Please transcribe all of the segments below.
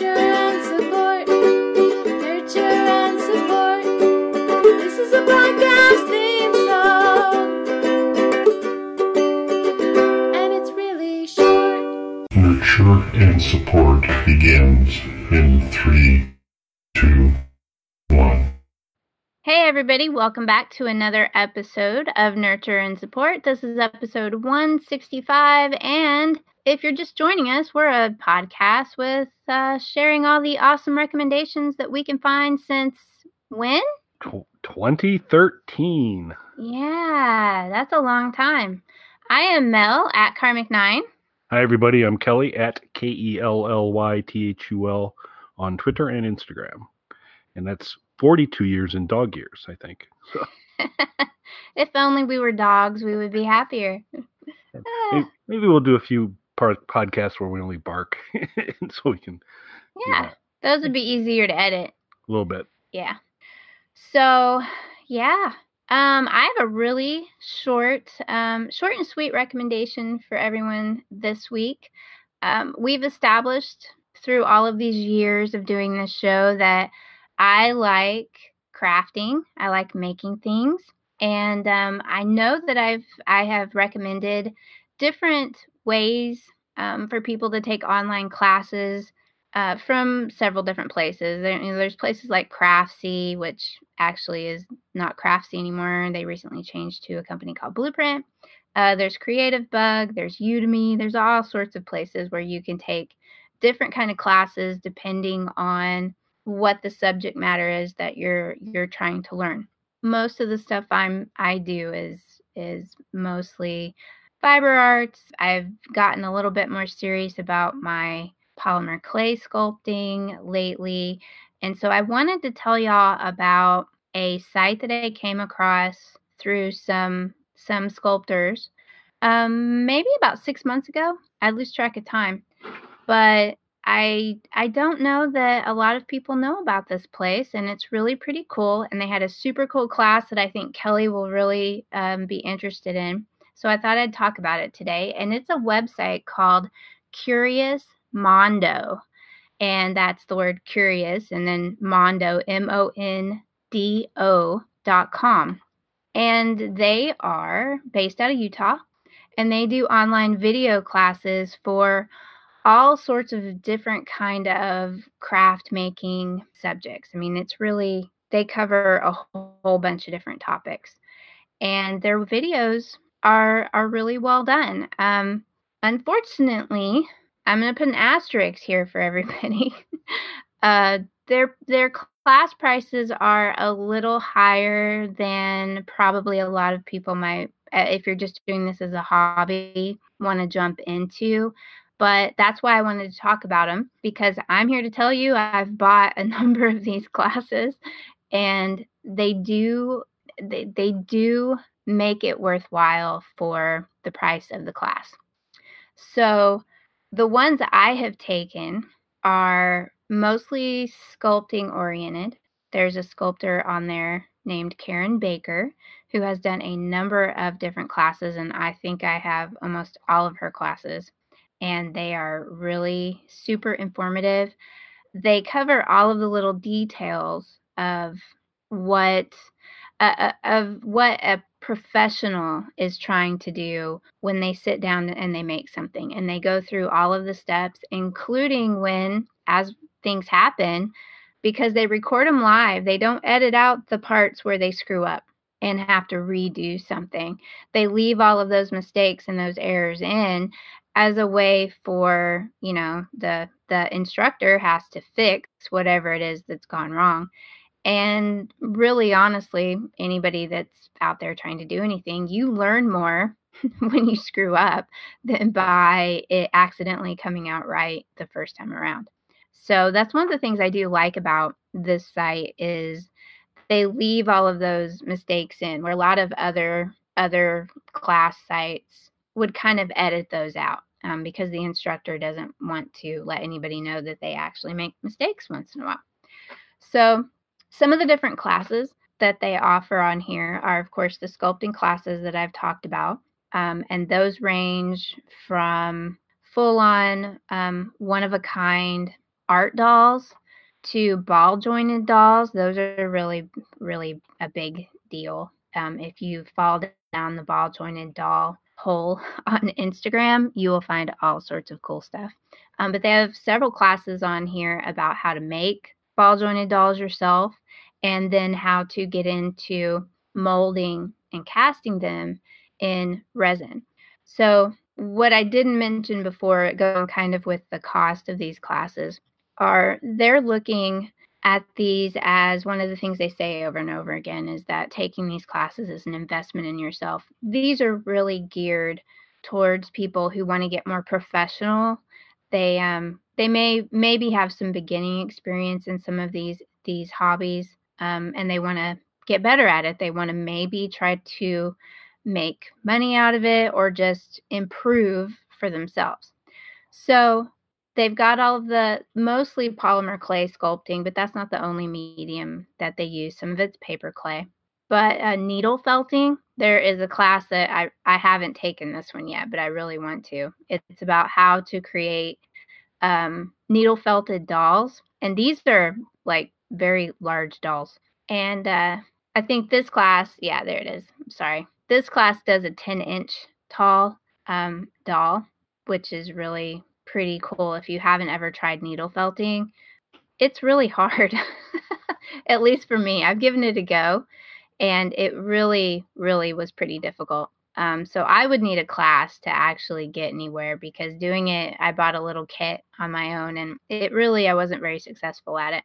Nurture and support. Nurture and support. This is a podcast theme song. And it's really short. Nurture and support begins in three, two, one. Hey, everybody, welcome back to another episode of Nurture and Support. This is episode 165. And if you're just joining us, we're a podcast with uh, sharing all the awesome recommendations that we can find since when? 2013. Yeah, that's a long time. I am Mel at Karmic9. Hi, everybody. I'm Kelly at K E L L Y T H U L on Twitter and Instagram. And that's 42 years in dog years, I think. So if only we were dogs, we would be happier. maybe we'll do a few part podcasts where we only bark so we can, Yeah, those would be easier to edit. a little bit. Yeah. So, yeah. Um, I have a really short, um, short and sweet recommendation for everyone this week. Um, we've established through all of these years of doing this show that I like crafting. I like making things, and um, I know that I've I have recommended different ways um, for people to take online classes uh, from several different places. There, you know, there's places like Craftsy, which actually is not Craftsy anymore. They recently changed to a company called Blueprint. Uh, there's Creative Bug. There's Udemy. There's all sorts of places where you can take different kind of classes depending on what the subject matter is that you're you're trying to learn. Most of the stuff I'm I do is is mostly fiber arts. I've gotten a little bit more serious about my polymer clay sculpting lately. And so I wanted to tell y'all about a site that I came across through some some sculptors um maybe about 6 months ago. I lose track of time. But I I don't know that a lot of people know about this place and it's really pretty cool and they had a super cool class that I think Kelly will really um, be interested in. So I thought I'd talk about it today. And it's a website called Curious Mondo. And that's the word curious and then Mondo, M O N D O dot com. And they are based out of Utah and they do online video classes for all sorts of different kind of craft making subjects. I mean, it's really they cover a whole bunch of different topics. And their videos are are really well done. Um, unfortunately, I'm going to put an asterisk here for everybody. uh, their their class prices are a little higher than probably a lot of people might, uh, if you're just doing this as a hobby, want to jump into. But that's why I wanted to talk about them because I'm here to tell you I've bought a number of these classes, and they do they, they do make it worthwhile for the price of the class. So the ones I have taken are mostly sculpting oriented. There's a sculptor on there named Karen Baker who has done a number of different classes, and I think I have almost all of her classes. And they are really super informative. They cover all of the little details of what of what a professional is trying to do when they sit down and they make something and they go through all of the steps including when as things happen because they record them live they don't edit out the parts where they screw up and have to redo something. They leave all of those mistakes and those errors in as a way for you know the the instructor has to fix whatever it is that's gone wrong and really, honestly, anybody that's out there trying to do anything, you learn more when you screw up than by it accidentally coming out right the first time around. So that's one of the things I do like about this site is they leave all of those mistakes in where a lot of other other class sites would kind of edit those out um, because the instructor doesn't want to let anybody know that they actually make mistakes once in a while. So some of the different classes that they offer on here are, of course, the sculpting classes that I've talked about. Um, and those range from full on, um, one of a kind art dolls to ball jointed dolls. Those are really, really a big deal. Um, if you fall down the ball jointed doll hole on Instagram, you will find all sorts of cool stuff. Um, but they have several classes on here about how to make ball jointed dolls yourself and then how to get into molding and casting them in resin. So, what I didn't mention before, going kind of with the cost of these classes, are they're looking at these as one of the things they say over and over again is that taking these classes is an investment in yourself. These are really geared towards people who want to get more professional. They um they may maybe have some beginning experience in some of these these hobbies um, and they want to get better at it. They want to maybe try to make money out of it or just improve for themselves. So they've got all of the mostly polymer clay sculpting, but that's not the only medium that they use. Some of it's paper clay. But uh, needle felting, there is a class that I, I haven't taken this one yet, but I really want to. It's about how to create um, needle felted dolls. And these are like very large dolls. And uh, I think this class, yeah, there it is. I'm sorry. This class does a 10 inch tall um, doll, which is really pretty cool. If you haven't ever tried needle felting, it's really hard, at least for me. I've given it a go, and it really, really was pretty difficult. Um, so I would need a class to actually get anywhere because doing it, I bought a little kit on my own, and it really, I wasn't very successful at it.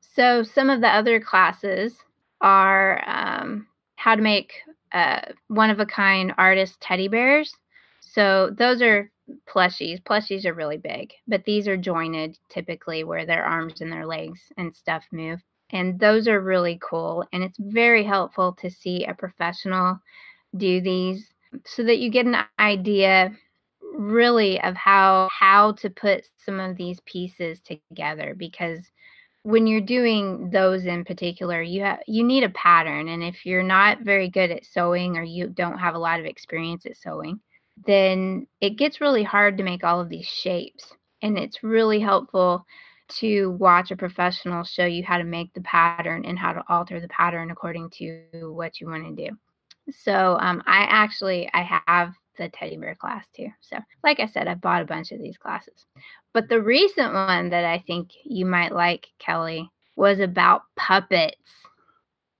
So some of the other classes are um, how to make uh, one of a kind artist teddy bears. So those are plushies. Plushies are really big, but these are jointed typically where their arms and their legs and stuff move. And those are really cool. And it's very helpful to see a professional do these so that you get an idea really of how how to put some of these pieces together because when you're doing those in particular, you have you need a pattern, and if you're not very good at sewing or you don't have a lot of experience at sewing, then it gets really hard to make all of these shapes. And it's really helpful to watch a professional show you how to make the pattern and how to alter the pattern according to what you want to do. So um, I actually I have the teddy bear class too. So like I said, I bought a bunch of these classes. But the recent one that I think you might like, Kelly, was about puppets.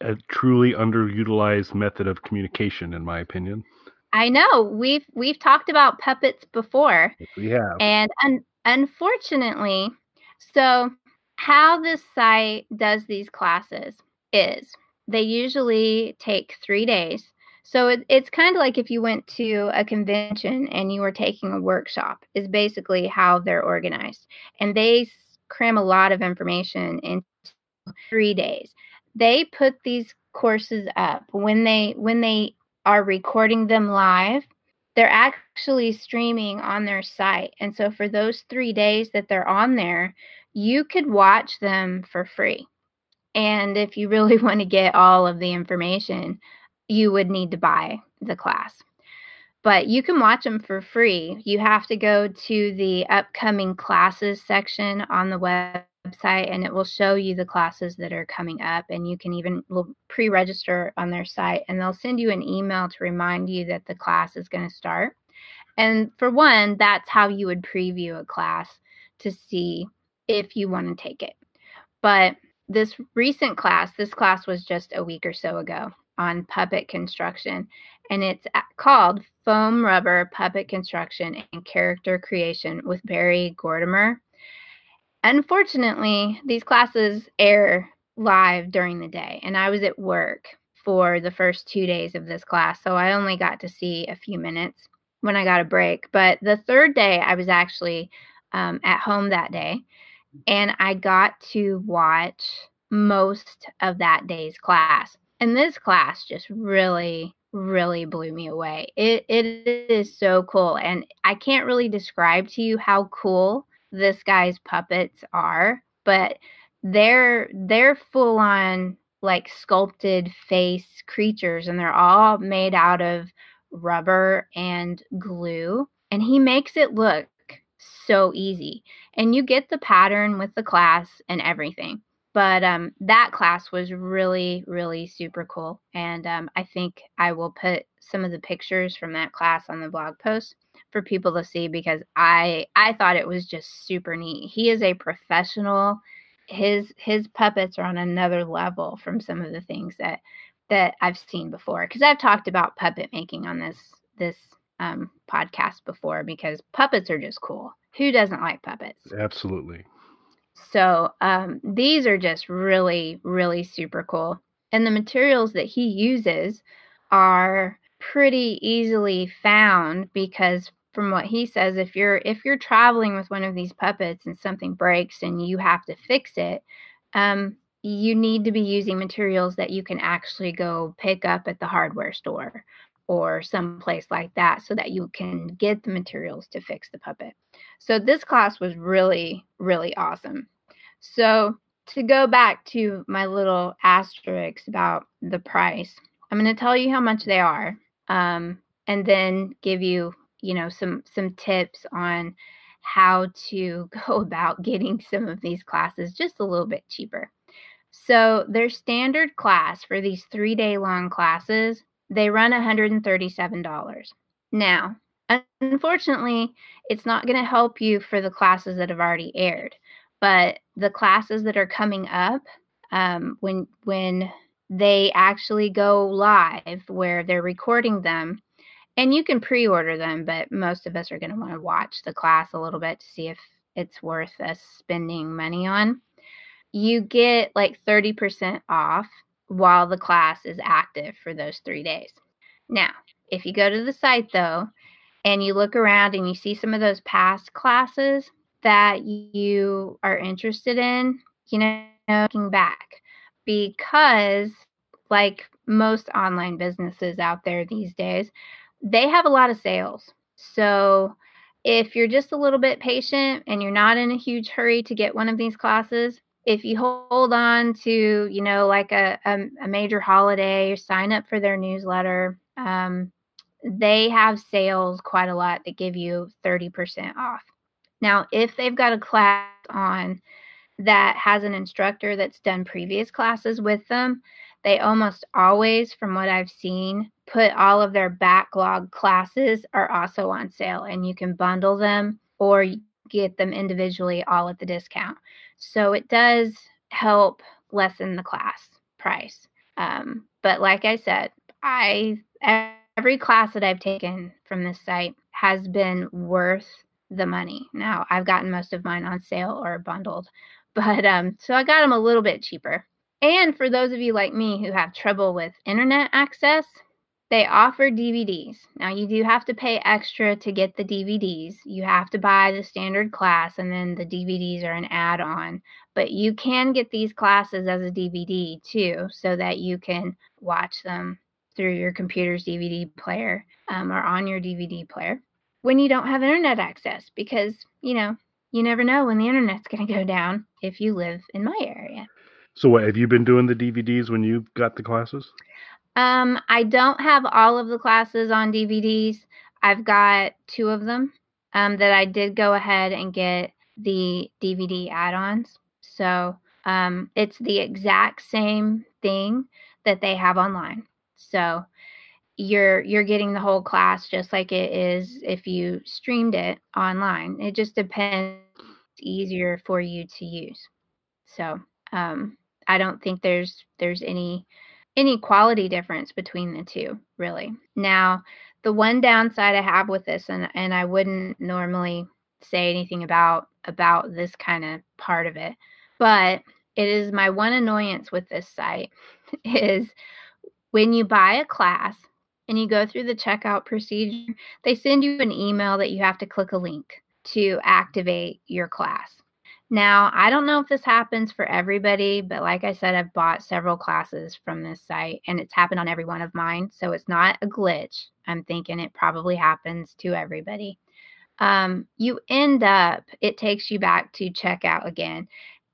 A truly underutilized method of communication, in my opinion. I know we've we've talked about puppets before. Yes, we have. And un- unfortunately, so how this site does these classes is they usually take three days so it, it's kind of like if you went to a convention and you were taking a workshop, is basically how they're organized. And they cram a lot of information in three days. They put these courses up when they when they are recording them live they're actually streaming on their site and so for those 3 days that they're on there you could watch them for free and if you really want to get all of the information you would need to buy the class. But you can watch them for free. You have to go to the upcoming classes section on the website and it will show you the classes that are coming up and you can even pre-register on their site and they'll send you an email to remind you that the class is going to start. And for one, that's how you would preview a class to see if you want to take it. But this recent class, this class was just a week or so ago on puppet construction, and it's called Foam Rubber Puppet Construction and Character Creation with Barry Gordemer. Unfortunately, these classes air live during the day, and I was at work for the first two days of this class, so I only got to see a few minutes when I got a break. But the third day, I was actually um, at home that day, and I got to watch most of that day's class and this class just really really blew me away. It it is so cool and I can't really describe to you how cool this guy's puppets are, but they're they're full on like sculpted face creatures and they're all made out of rubber and glue and he makes it look so easy. And you get the pattern with the class and everything. But um, that class was really, really super cool. And um, I think I will put some of the pictures from that class on the blog post for people to see because I I thought it was just super neat. He is a professional. His his puppets are on another level from some of the things that that I've seen before because I've talked about puppet making on this this um, podcast before because puppets are just cool. Who doesn't like puppets? Absolutely. So um, these are just really, really super cool. And the materials that he uses are pretty easily found because from what he says if you're if you're traveling with one of these puppets and something breaks and you have to fix it um, you need to be using materials that you can actually go pick up at the hardware store or someplace like that so that you can get the materials to fix the puppet. So this class was really, really awesome. So to go back to my little asterisks about the price, I'm going to tell you how much they are, um, and then give you, you know, some some tips on how to go about getting some of these classes just a little bit cheaper. So their standard class for these three day long classes they run $137. Now, unfortunately, it's not going to help you for the classes that have already aired, but the classes that are coming up, um, when when they actually go live, where they're recording them, and you can pre-order them, but most of us are going to want to watch the class a little bit to see if it's worth us spending money on. You get like 30% off while the class is active for those three days. Now, if you go to the site though, and you look around and you see some of those past classes that you are interested in, you know, looking back because like most online businesses out there these days, they have a lot of sales. So if you're just a little bit patient and you're not in a huge hurry to get one of these classes, if you hold on to, you know, like a, a, a major holiday or sign up for their newsletter, um, they have sales quite a lot that give you 30% off. Now, if they've got a class on that has an instructor that's done previous classes with them, they almost always, from what I've seen, put all of their backlog classes are also on sale and you can bundle them or get them individually all at the discount. So it does help lessen the class price. Um, but like I said, I every class that I've taken from this site has been worth the money. Now I've gotten most of mine on sale or bundled, but um, so I got them a little bit cheaper. And for those of you like me who have trouble with internet access, they offer DVDs. Now, you do have to pay extra to get the DVDs. You have to buy the standard class, and then the DVDs are an add on. But you can get these classes as a DVD too, so that you can watch them through your computer's DVD player um, or on your DVD player when you don't have internet access because, you know, you never know when the internet's going to go down if you live in my area. So, what have you been doing the DVDs when you've got the classes? Um, I don't have all of the classes on DVDs. I've got two of them um, that I did go ahead and get the DVD add-ons. So um, it's the exact same thing that they have online. So you're you're getting the whole class just like it is if you streamed it online. It just depends easier for you to use. So um, I don't think there's there's any any quality difference between the two, really. Now, the one downside I have with this, and, and I wouldn't normally say anything about about this kind of part of it, but it is my one annoyance with this site is when you buy a class and you go through the checkout procedure, they send you an email that you have to click a link to activate your class. Now, I don't know if this happens for everybody, but like I said, I've bought several classes from this site and it's happened on every one of mine. So it's not a glitch. I'm thinking it probably happens to everybody. Um, you end up, it takes you back to checkout again.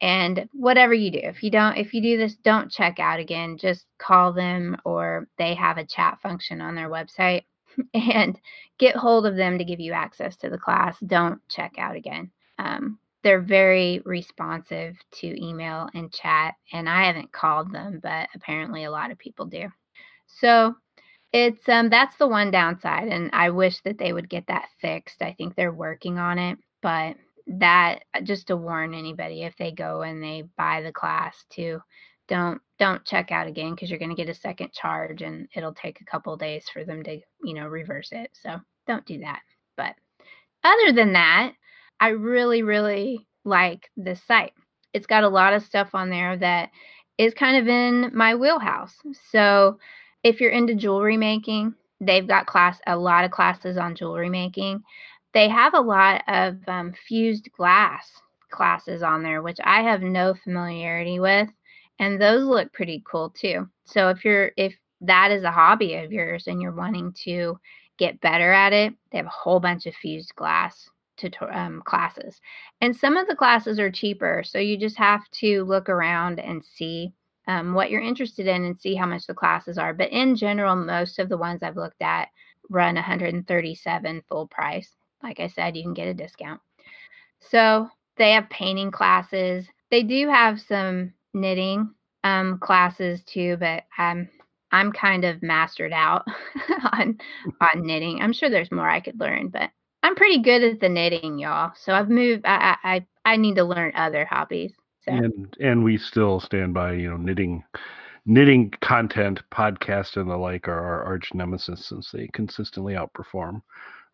And whatever you do, if you don't, if you do this, don't check out again. Just call them or they have a chat function on their website. and get hold of them to give you access to the class. Don't check out again. Um, they're very responsive to email and chat, and I haven't called them, but apparently a lot of people do. So it's um that's the one downside, and I wish that they would get that fixed. I think they're working on it, but that uh, just to warn anybody if they go and they buy the class to don't don't check out again because you're going to get a second charge and it'll take a couple days for them to you know reverse it. So don't do that. But other than that i really really like this site. It's got a lot of stuff on there that is kind of in my wheelhouse. So if you're into jewelry making they've got class a lot of classes on jewelry making they have a lot of um, fused glass classes on there, which I have no familiarity with, and those look pretty cool too. So if you're if that is a hobby of yours and you're wanting to get better at it, they have a whole bunch of fused glass to um, classes, and some of the classes are cheaper. So you just have to look around and see um, what you're interested in and see how much the classes are. But in general, most of the ones I've looked at run 137 full price. Like I said, you can get a discount. So they have painting classes. They do have some knitting um, classes too, but I'm I'm kind of mastered out on on knitting. I'm sure there's more I could learn, but I'm pretty good at the knitting, y'all. So I've moved. I I I need to learn other hobbies. So. And and we still stand by you know knitting knitting content, podcast and the like are our arch nemesis since they consistently outperform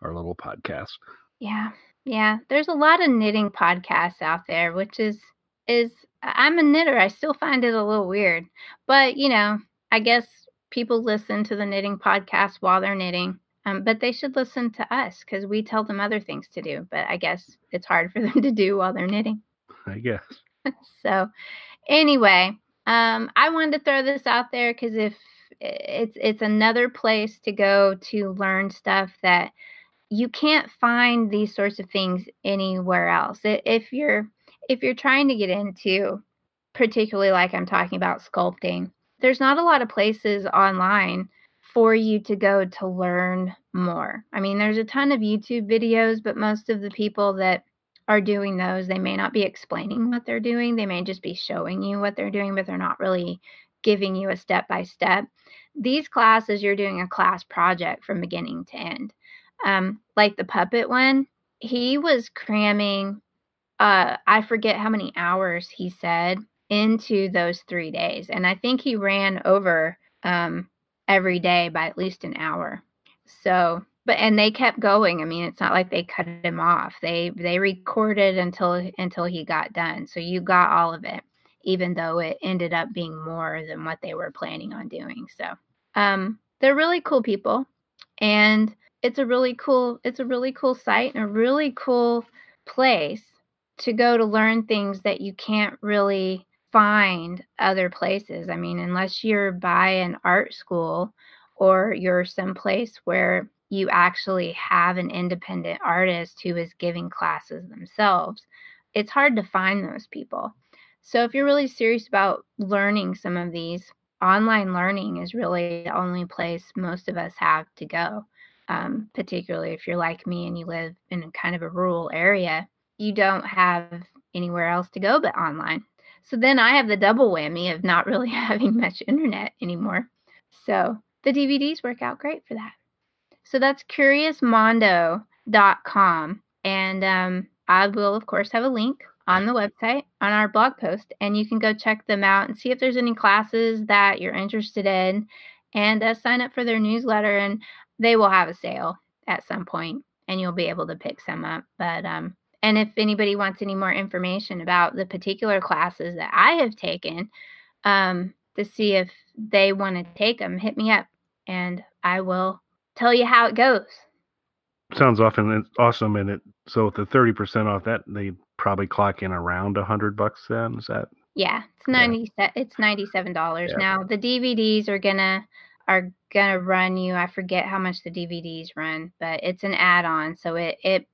our little podcast. Yeah. Yeah. There's a lot of knitting podcasts out there, which is is I'm a knitter. I still find it a little weird. But, you know, I guess people listen to the knitting podcast while they're knitting. Um, but they should listen to us because we tell them other things to do. But I guess it's hard for them to do while they're knitting. I guess. so, anyway, um, I wanted to throw this out there because if it's it's another place to go to learn stuff that you can't find these sorts of things anywhere else. If you're if you're trying to get into particularly like I'm talking about sculpting, there's not a lot of places online for you to go to learn more. I mean, there's a ton of YouTube videos, but most of the people that are doing those, they may not be explaining what they're doing. They may just be showing you what they're doing, but they're not really giving you a step by step. These classes, you're doing a class project from beginning to end um, like the puppet one, he was cramming, uh, I forget how many hours he said into those three days. And I think he ran over um, every day by at least an hour. So, but and they kept going. I mean, it's not like they cut him off. They they recorded until until he got done. So you got all of it, even though it ended up being more than what they were planning on doing. So, um, they're really cool people, and it's a really cool it's a really cool site and a really cool place to go to learn things that you can't really find other places. I mean, unless you're by an art school or you're someplace where you actually have an independent artist who is giving classes themselves, it's hard to find those people. So, if you're really serious about learning some of these, online learning is really the only place most of us have to go um, particularly if you're like me and you live in kind of a rural area, you don't have anywhere else to go but online. So then I have the double whammy of not really having much internet anymore. So the DVDs work out great for that. So that's curiousmondo.com. And um, I will, of course, have a link on the website on our blog post, and you can go check them out and see if there's any classes that you're interested in and uh, sign up for their newsletter. And they will have a sale at some point and you'll be able to pick some up. But um and if anybody wants any more information about the particular classes that I have taken, um, to see if they want to take them, hit me up and I will tell you how it goes. Sounds often awesome, and it so with the thirty percent off that they probably clock in around a hundred bucks. Then is that? Yeah, it's ninety. Yeah. It's ninety seven dollars yeah. now. The DVDs are gonna are gonna run you. I forget how much the DVDs run, but it's an add-on. So it it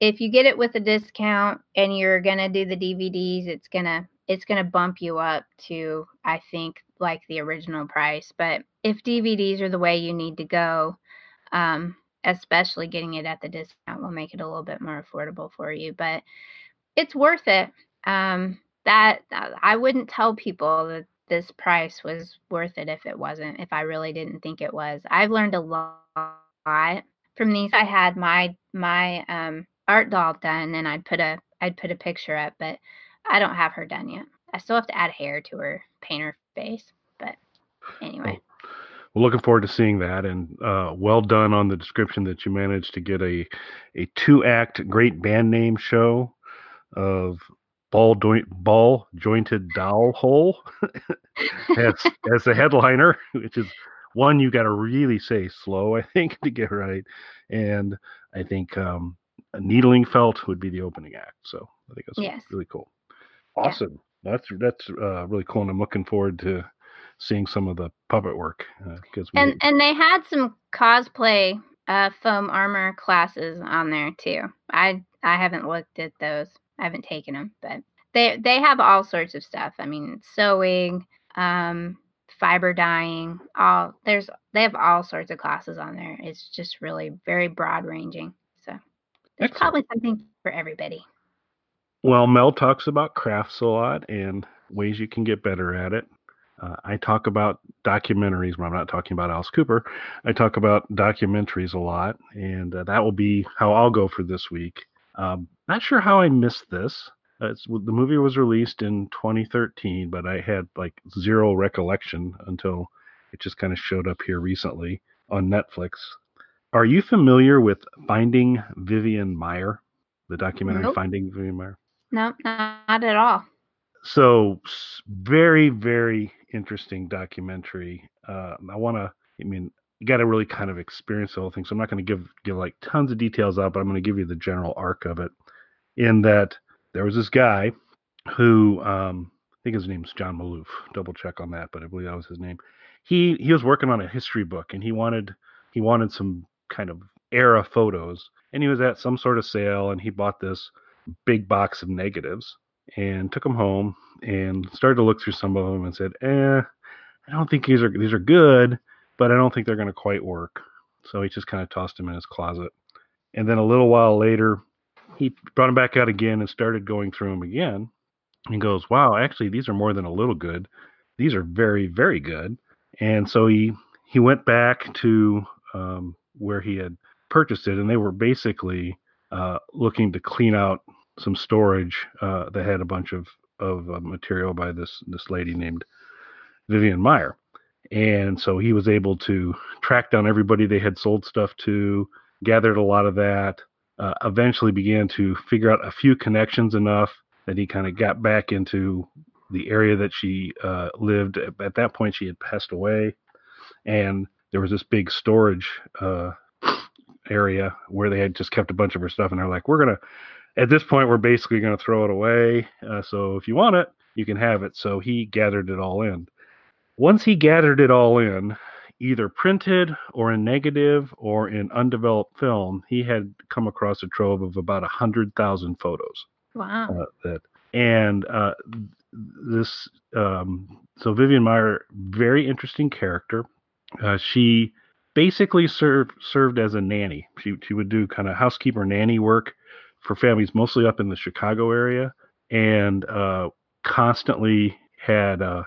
if you get it with a discount and you're gonna do the DVDs, it's gonna it's gonna bump you up to I think like the original price. But if DVDs are the way you need to go, um, especially getting it at the discount will make it a little bit more affordable for you. But it's worth it. Um, that I wouldn't tell people that this price was worth it if it wasn't. If I really didn't think it was, I've learned a lot from these. I had my my um, art doll done, and I'd put a I'd put a picture up, but I don't have her done yet. I still have to add hair to her, paint her face, but anyway. Well, looking forward to seeing that, and uh, well done on the description that you managed to get a a two act great band name show of ball joint ball jointed doll hole as as the headliner, which is one you got to really say slow, I think, to get right, and I think um, a needling felt would be the opening act. So I think that's Yes. really cool. Yeah. Awesome. That's that's uh, really cool, and I'm looking forward to seeing some of the puppet work because we And and they had some cosplay uh, foam armor classes on there too. I I haven't looked at those. I haven't taken them, but they they have all sorts of stuff. I mean, sewing, um, fiber dyeing. All there's they have all sorts of classes on there. It's just really very broad ranging. So there's Excellent. probably something for everybody. Well, Mel talks about crafts a lot and ways you can get better at it. Uh, I talk about documentaries when I'm not talking about Alice Cooper. I talk about documentaries a lot, and uh, that will be how I'll go for this week. Um, not sure how I missed this. Uh, it's, the movie was released in 2013, but I had like zero recollection until it just kind of showed up here recently on Netflix. Are you familiar with Finding Vivian Maier? The documentary Nope. Finding Vivian Maier? No, not at all. so very very interesting documentary uh i want to i mean you got to really kind of experience the whole thing so i'm not going to give give like tons of details out but i'm going to give you the general arc of it in that there was this guy who um i think his name's john maloof. Double check on that but i believe that was his name. He he was working on a history book and he wanted he wanted some kind of era photos and he was at some sort of sale and he bought this big box of negatives and took them home and started to look through some of them and said, "Eh, I don't think these are these are good, but I don't think they're going to quite work." So he just kind of tossed them in his closet. And then a little while later, he brought them back out again and started going through them again. And goes, "Wow, actually, these are more than a little good. These are very, very good." And so he he went back to um, where he had purchased it, and they were basically uh, looking to clean out some storage uh, that had a bunch of of uh, material by this this lady named Vivian Maier, and so he was able to track down everybody they had sold stuff to, gathered a lot of that, uh, eventually began to figure out a few connections enough that he kind of got back into the area that she uh, lived. At, at that point, she had passed away, and there was this big storage uh, area where they had just kept a bunch of her stuff, and they're like, "We're gonna." At this point, we're basically to throw it away. Uh, so if you want it, you can have it. So he gathered it all in. Once he gathered it all in, either printed or in negative or in undeveloped film, he had come across a trove of about a hundred thousand photos Wow. uh, that and uh, this um, so Vivian Maier, very interesting character. Uh, she basically served served as a nanny. She she would do kind of housekeeper nanny work for families mostly up in the Chicago area, and uh, constantly had a,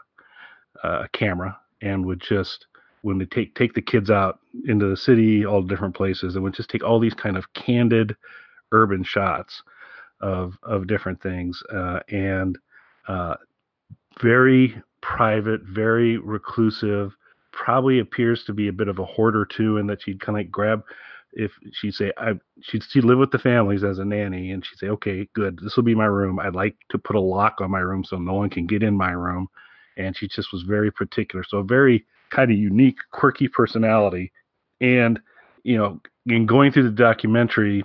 a camera and would just when they take take the kids out into the city, all different places, and would just take all these kind of candid urban shots of of different things uh, and uh, very private, very reclusive. Probably appears to be a bit of a hoarder too, in that she'd kind of like grab if she'd say I she'd she'd live with the families as a nanny, and she'd say, okay, good, this will be my room. I'd like to put a lock on my room so no one can get in my room, and she just was very particular. So a very kind of unique, quirky personality, and you know, in going through the documentary,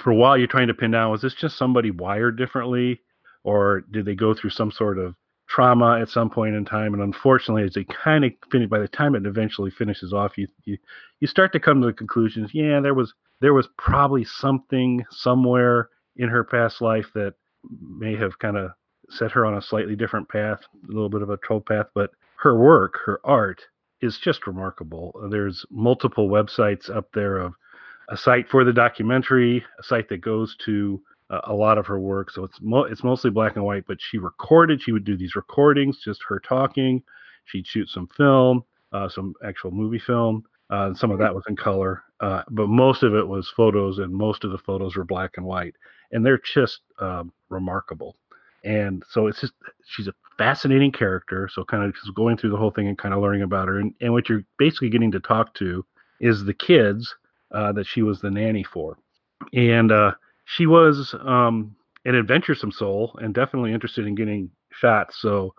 for a while you're trying to pin down was this just somebody wired differently? Or did they go through some sort of trauma at some point in time? And unfortunately as they kind of finish by the time it eventually finishes off you, you you start to come to the conclusions yeah there was there was probably something somewhere in her past life that may have kind of set her on a slightly different path a little bit of a troll path but her work her art is just remarkable there's multiple websites up there of a site for the documentary, a site that goes to uh, a lot of her work. So it's mo- it's mostly black and white, but she recorded. She would do these recordings, just her talking. She'd shoot some film, uh, some actual movie film. Uh, some of that was in color, uh, but most of it was photos, and most of the photos were black and white, and they're just um, remarkable. And so it's just she's a fascinating character. So kind of just going through the whole thing and kind of learning about her, and, and what you're basically getting to talk to is the kids uh, that she was the nanny for, and uh, she was um, an adventuresome soul and definitely interested in getting shots. So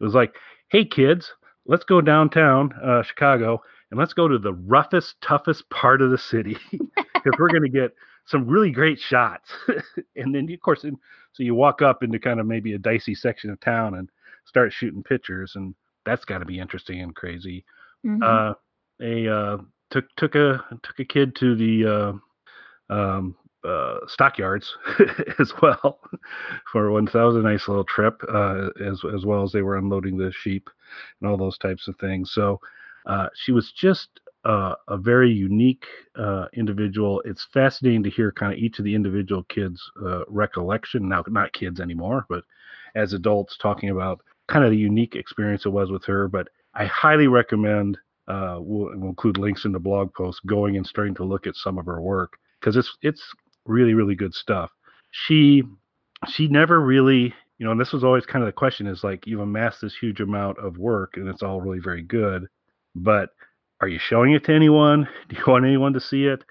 it was like, hey kids, let's go downtown uh, Chicago and let's go to the roughest, toughest part of the city because we're going to get some really great shots. and then, of course, so you walk up into kind of maybe a dicey section of town and start shooting pictures, and that's got to be interesting and crazy. Mhm. Uh, a uh, took took a took a kid to the uh, um, uh, stockyards as well for one. That was a nice little trip, uh, as as well as they were unloading the sheep and all those types of things. So uh, she was just uh, a very unique uh, individual. It's fascinating to hear kind of each of the individual kids' uh, recollection. Now, not kids anymore, but as adults talking about kind of the unique experience it was with her. But I highly recommend. Uh, we'll, we'll include links in the blog post going and starting to look at some of her work because it's it's really really good stuff. She she never really you know and this was always kind of the question is like you've amassed this huge amount of work and it's all really very good but are you showing it to anyone? Do you want anyone to see it?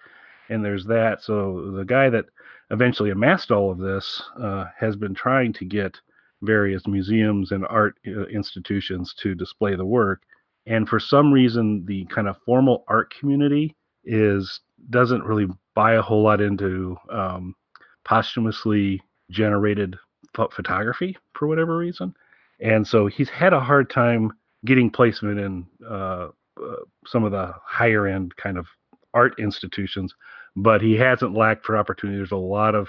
And there's that. So the guy that eventually amassed all of this uh, has been trying to get various museums and art uh, institutions to display the work. And for some reason the kind of formal art community is doesn't really buy a whole lot into um, posthumously generated pho- photography for whatever reason. And so he's had a hard time getting placement in uh, uh, some of the higher end kind of art institutions but he hasn't lacked for opportunity. There's a lot of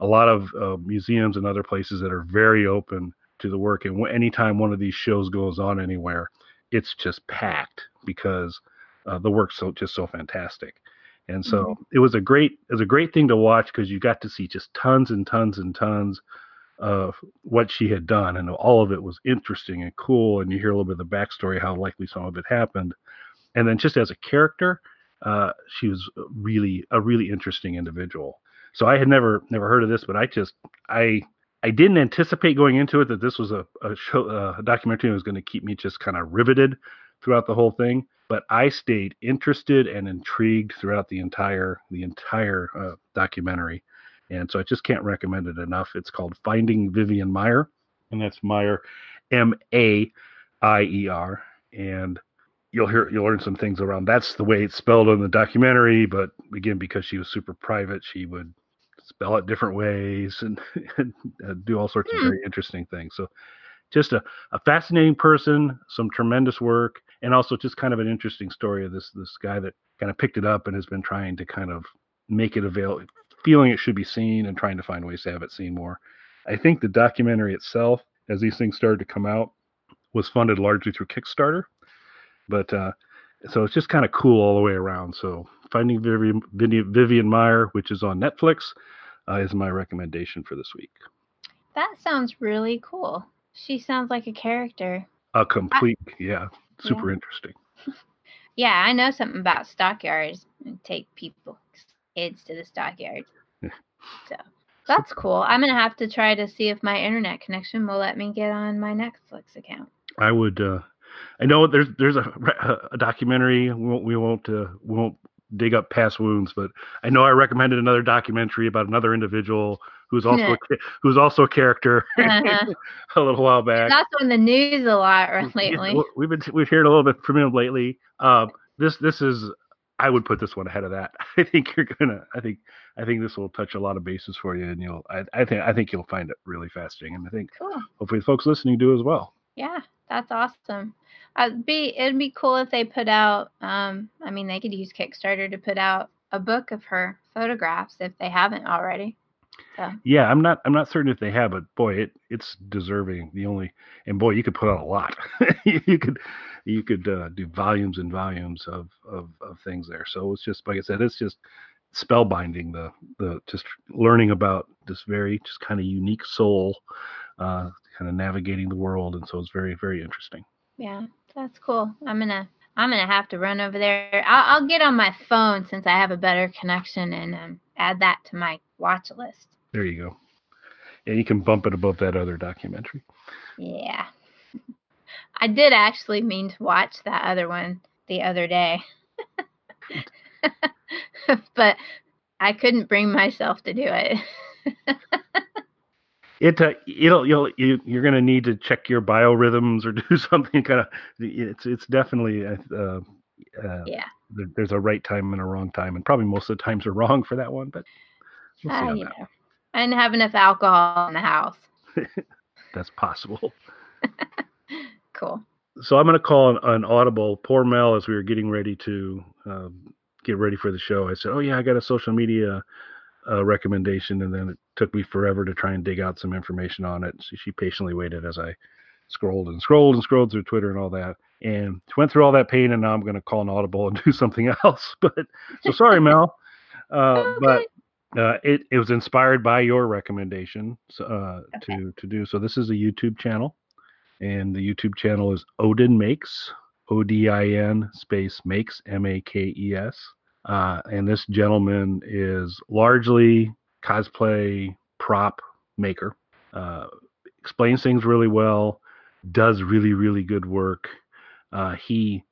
a lot of uh, museums and other places that are very open to the work and anytime one of these shows goes on anywhere it's just packed because uh, the work's so just so fantastic. And so it was a great it was a great thing to watch because you got to see just tons and tons and tons of what she had done and all of it was interesting and cool and you hear a little bit of the backstory how likely some of it happened. And then just as a character uh, she was really a really interesting individual. So i had never never heard of this but i just i i didn't anticipate going into it that this was a, a show a documentary that was going to keep me just kind of riveted throughout the whole thing but i stayed interested and intrigued throughout the entire the entire uh, documentary and so i just can't recommend it enough. It's called finding vivian maier. And that's maier m a i e r. And you'll hear you'll learn some things around that's the way it's spelled in the documentary but again because she was super private she would spell it different ways and, and uh, do all sorts of Hmm. very interesting things. So just a, a fascinating person some tremendous work and also just kind of an interesting story of this this guy that kind of picked it up and has been trying to kind of make it available feeling it should be seen and trying to find ways to have it seen more i think the documentary itself as these things started to come out was funded largely through kickstarter but uh, so it's just kind of cool all the way around. So finding Vivian, Vivian, Vivian Maier, which is on Netflix, uh, is my recommendation for this week. That sounds really cool. She sounds like a character. A complete, yeah, super interesting. Yeah, I know something about stockyards and take people, kids to the stockyards. So that's cool. I'm gonna have to try to see if my internet connection will let me get on my Netflix account. I would. Uh, I know there's there's a, a documentary. We won't we won't uh, we won't dig up past wounds, but I know I recommended another documentary about another individual who's also a, who's also a character Uh-huh. a little while back. That's on the news a lot lately. we've been we've heard a little bit from him lately. Uh, this this is I would put this one ahead of that. I think you're gonna. I think I think this will touch a lot of bases for you, and you'll. I, I think I think you'll find it really fascinating, and I think Cool. hopefully the folks listening do as well. Yeah, that's awesome. I'd be it'd be cool if they put out um I mean they could use Kickstarter to put out a book of her photographs if they haven't already. So Yeah, I'm not I'm not certain if they have, but boy, it it's deserving. The only and boy, you could put out a lot. you could you could uh, do volumes and volumes of, of of things there. So it's just like I said, it's just spellbinding. The the just learning about this very just kind of unique soul, uh, kind of navigating the world, and so it's very very interesting. Yeah, that's cool. I'm gonna I'm gonna have to run over there. I'll, I'll get on my phone since I have a better connection and um, add that to my watch list. There you go. Yeah, you can bump it above that other documentary. Yeah. I did actually mean to watch that other one the other day. but I couldn't bring myself to do it. it uh, it'll you'll you, you're going to need to check your biorhythms or do something kind of it's it's definitely uh, uh, yeah. there, there's a right time and a wrong time and probably most of the times are wrong for that one but we'll see Uh, on that. know. Didn't have enough alcohol in the house. that's possible Cool. so I'm going to call an, an audible. Poor Mel, as we were getting ready to um, get ready for the show, I said, "Oh yeah, I got a social media uh, recommendation," and then it took me forever to try and dig out some information on it. So she patiently waited as I scrolled and scrolled and scrolled through Twitter and all that, and went through all that pain. And now I'm going to call an audible and do something else. But so sorry, Mel. Uh, but uh, it, it was inspired by your recommendation uh, Okay. to to do so. This is a YouTube channel, and the YouTube channel is Odin Makes O D I N space Makes M A K E S. Uh, and this gentleman is largely cosplay prop maker. Uh, explains things really well, does really really good work. Uh, he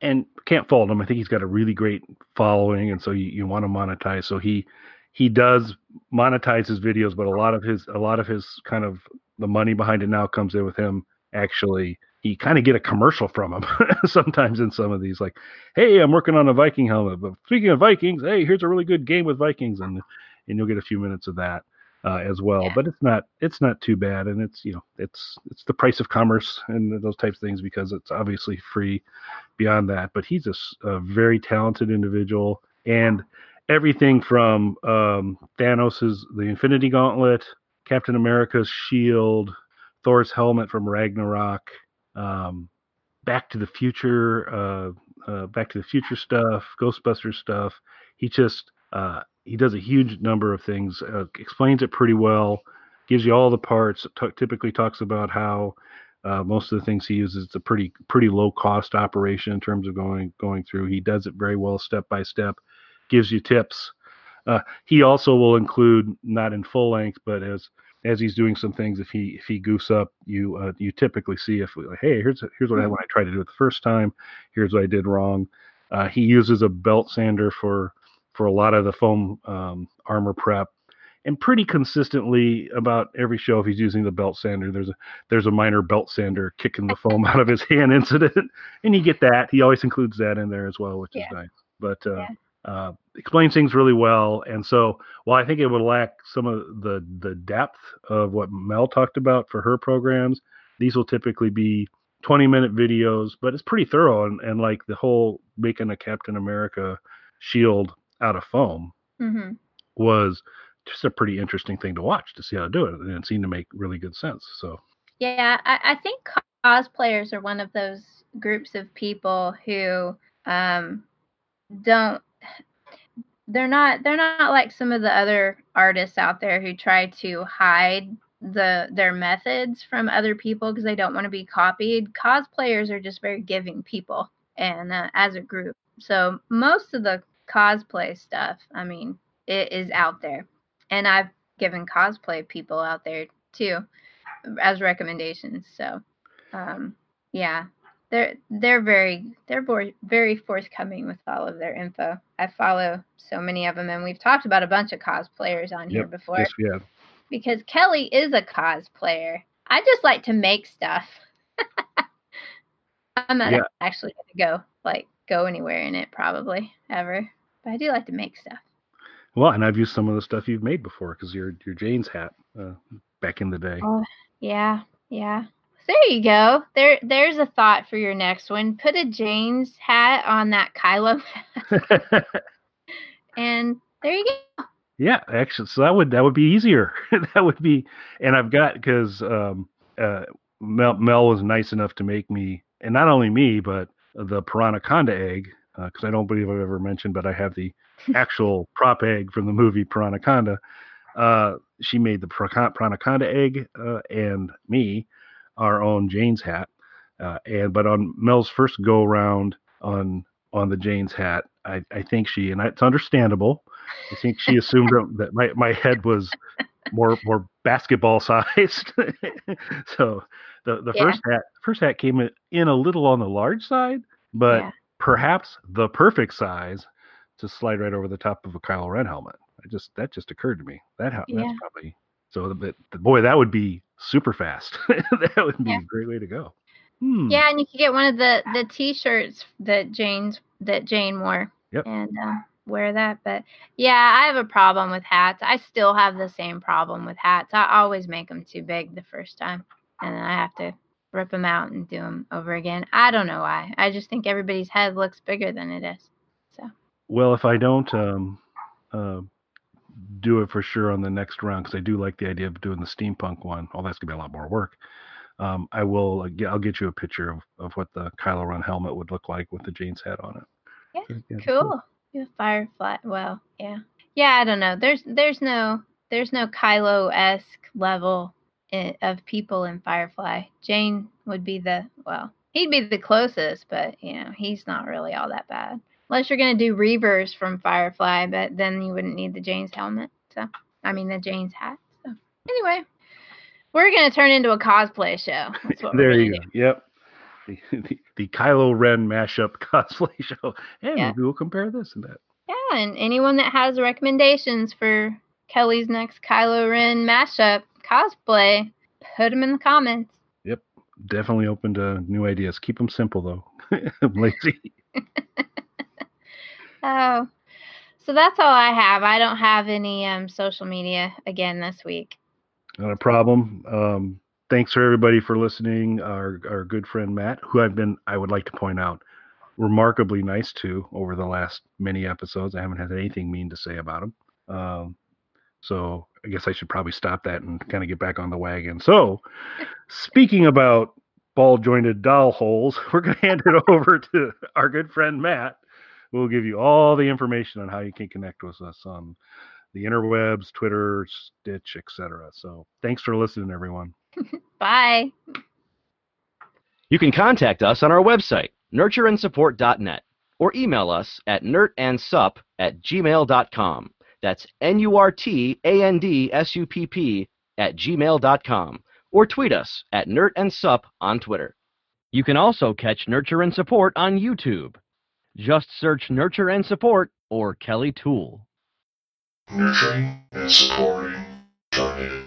and can't fault him. I think he's got a really great following, and so you, you want to monetize. So he he does monetize his videos, but a lot of his a lot of his kind of the money behind it now comes in with him actually. He kind of get a commercial from him sometimes in some of these, like, "Hey, I'm working on a Viking helmet." But speaking of Vikings, hey, here's a really good game with Vikings, and and you'll get a few minutes of that uh, as well. Yeah. But it's not it's not too bad, and it's you know it's it's the price of commerce and those types of things because it's obviously free beyond that. But he's a very talented individual, and everything from um, Thanos's the Infinity Gauntlet, Captain America's shield, Thor's helmet from Ragnarok, um, Back to the Future, uh, uh, Back to the Future stuff, Ghostbusters stuff. He just uh, he does a huge number of things, uh, explains it pretty well, gives you all the parts. T- typically talks about how uh, most of the things he uses it's a pretty pretty low cost operation in terms of going going through. He does it very well step by step, gives you tips. Uh, he also will include not in full length, but as as he's doing some things, if he if he goofs up, you uh, you typically see if like, hey, here's here's what I when I tried to do it the first time. Here's what I did wrong. Uh, he uses a belt sander for for a lot of the foam um, armor prep, and pretty consistently about every show, if he's using the belt sander, there's a there's a minor belt sander kicking the foam out of his hand incident, and you get that. He always includes that in there as well, which Yeah. is nice. But uh, Yeah. Uh, explains things really well, and so while I think it would lack some of the the depth of what Mel talked about for her programs, these will typically be 20 minute videos, but it's pretty thorough and, and like the whole making a Captain America shield out of foam hmm was just a pretty interesting thing to watch to see how to do it, and it seemed to make really good sense. So Yeah, I, I think cosplayers are one of those groups of people who um, don't. They're not. They're not like some of the other artists out there who try to hide the their methods from other people because they don't want to be copied. Cosplayers are just very giving people, and uh, as a group, so most of the cosplay stuff, I mean, it is out there, and I've given cosplay people out there too as recommendations. So, um, yeah, they're they're very they're very forthcoming with all of their info. I follow so many of them, and we've talked about a bunch of cosplayers on here before yes, yeah, because Kelly is a cosplayer. I just like to make stuff. I'm not Yeah. actually gonna go like go anywhere in it probably ever, but I do like to make stuff. well, and I've used some of the stuff you've made before because your your Jayne's hat uh, back in the day. Oh, yeah, yeah. There you go. There, there's a thought for your next one. Put a Jayne's hat on that Kylo, and there you go. Yeah, actually, so that would that would be easier. that would be, and I've got because um, uh, Mel, Mel was nice enough to make me, and not only me, but the Piranaconda egg, because I don't believe I've ever mentioned, but I have the actual prop egg from the movie Piranaconda. Uh, she made the Piranaconda Piranaconda egg, uh, and me our own Jayne's hat. Uh, and but on Mel's first go round on on the Jayne's hat, I, I think she and it's understandable. I think she assumed that my, my head was more more basketball sized. so the the Yeah. first hat first hat came in- in a little on the large side, but Yeah. perhaps the perfect size to slide right over the top of a Kylo Ren helmet. I just that just occurred to me. That ha- Yeah. that's probably so. The, the boy that would be super fast. that would be Yeah. a great way to go. Hmm. Yeah, and you could get one of the the t-shirts that Jayne's that Jayne wore. Yep. And uh, wear that. But yeah, I have a problem with hats. I still have the same problem with hats. I always make them too big the first time, and then I have to rip them out and do them over again. I don't know why. I just think everybody's head looks bigger than it is. So. Well, if I don't um, uh, do it for sure on the next round, because I do like the idea of doing the steampunk one. Oh, that's gonna be a lot more work. Um, I will. Uh, I'll get you a picture of, of what the Kylo Ren helmet would look like with the Jayne's head on it. Yeah, Yeah, Cool. Yeah, Firefly. Well, yeah. Yeah, I don't know. There's there's no there's no Kylo esque level i of people in Firefly. Jayne would be the well, he'd be the closest, but you know he's not really all that bad. Unless you're gonna do Reavers from Firefly, but then you wouldn't need the Jayne's helmet. So I mean the Jayne's hat. So anyway, we're gonna turn into a cosplay show. That's what there you go. Yep. The, the, the Kylo Ren mashup cosplay show. Hey, Yeah. maybe we'll compare this and that. Yeah, and anyone that has recommendations for Kelly's next Kylo Ren mashup cosplay, put them in the comments. Yep, definitely open to new ideas. Keep them simple though. I'm lazy. Oh, so that's all I have. I don't have any um, social media again this week. Not a problem. Um, thanks for everybody for listening. Our our good friend Matt, who I've been, I would like to point out, remarkably nice to over the last many episodes. I haven't had anything mean to say about him. Um, so I guess I should probably stop that and kind of get back on the wagon. So, speaking about ball jointed doll holes, we're going to hand it over to our good friend Matt, who will give you all the information on how you can connect with us on the interwebs, Twitter, Stitch, etc. So, thanks for listening, everyone. Bye. You can contact us on our website, nurtureandsupport.net, or email us at nertandsup at gmail.com. That's N U R T A N D S U P P at gmail.com, or tweet us at nertandsup on Twitter. You can also catch Nurture and Support on YouTube. Just search Nurture and Support or Kelly Tool. Nurturing and supporting Journey.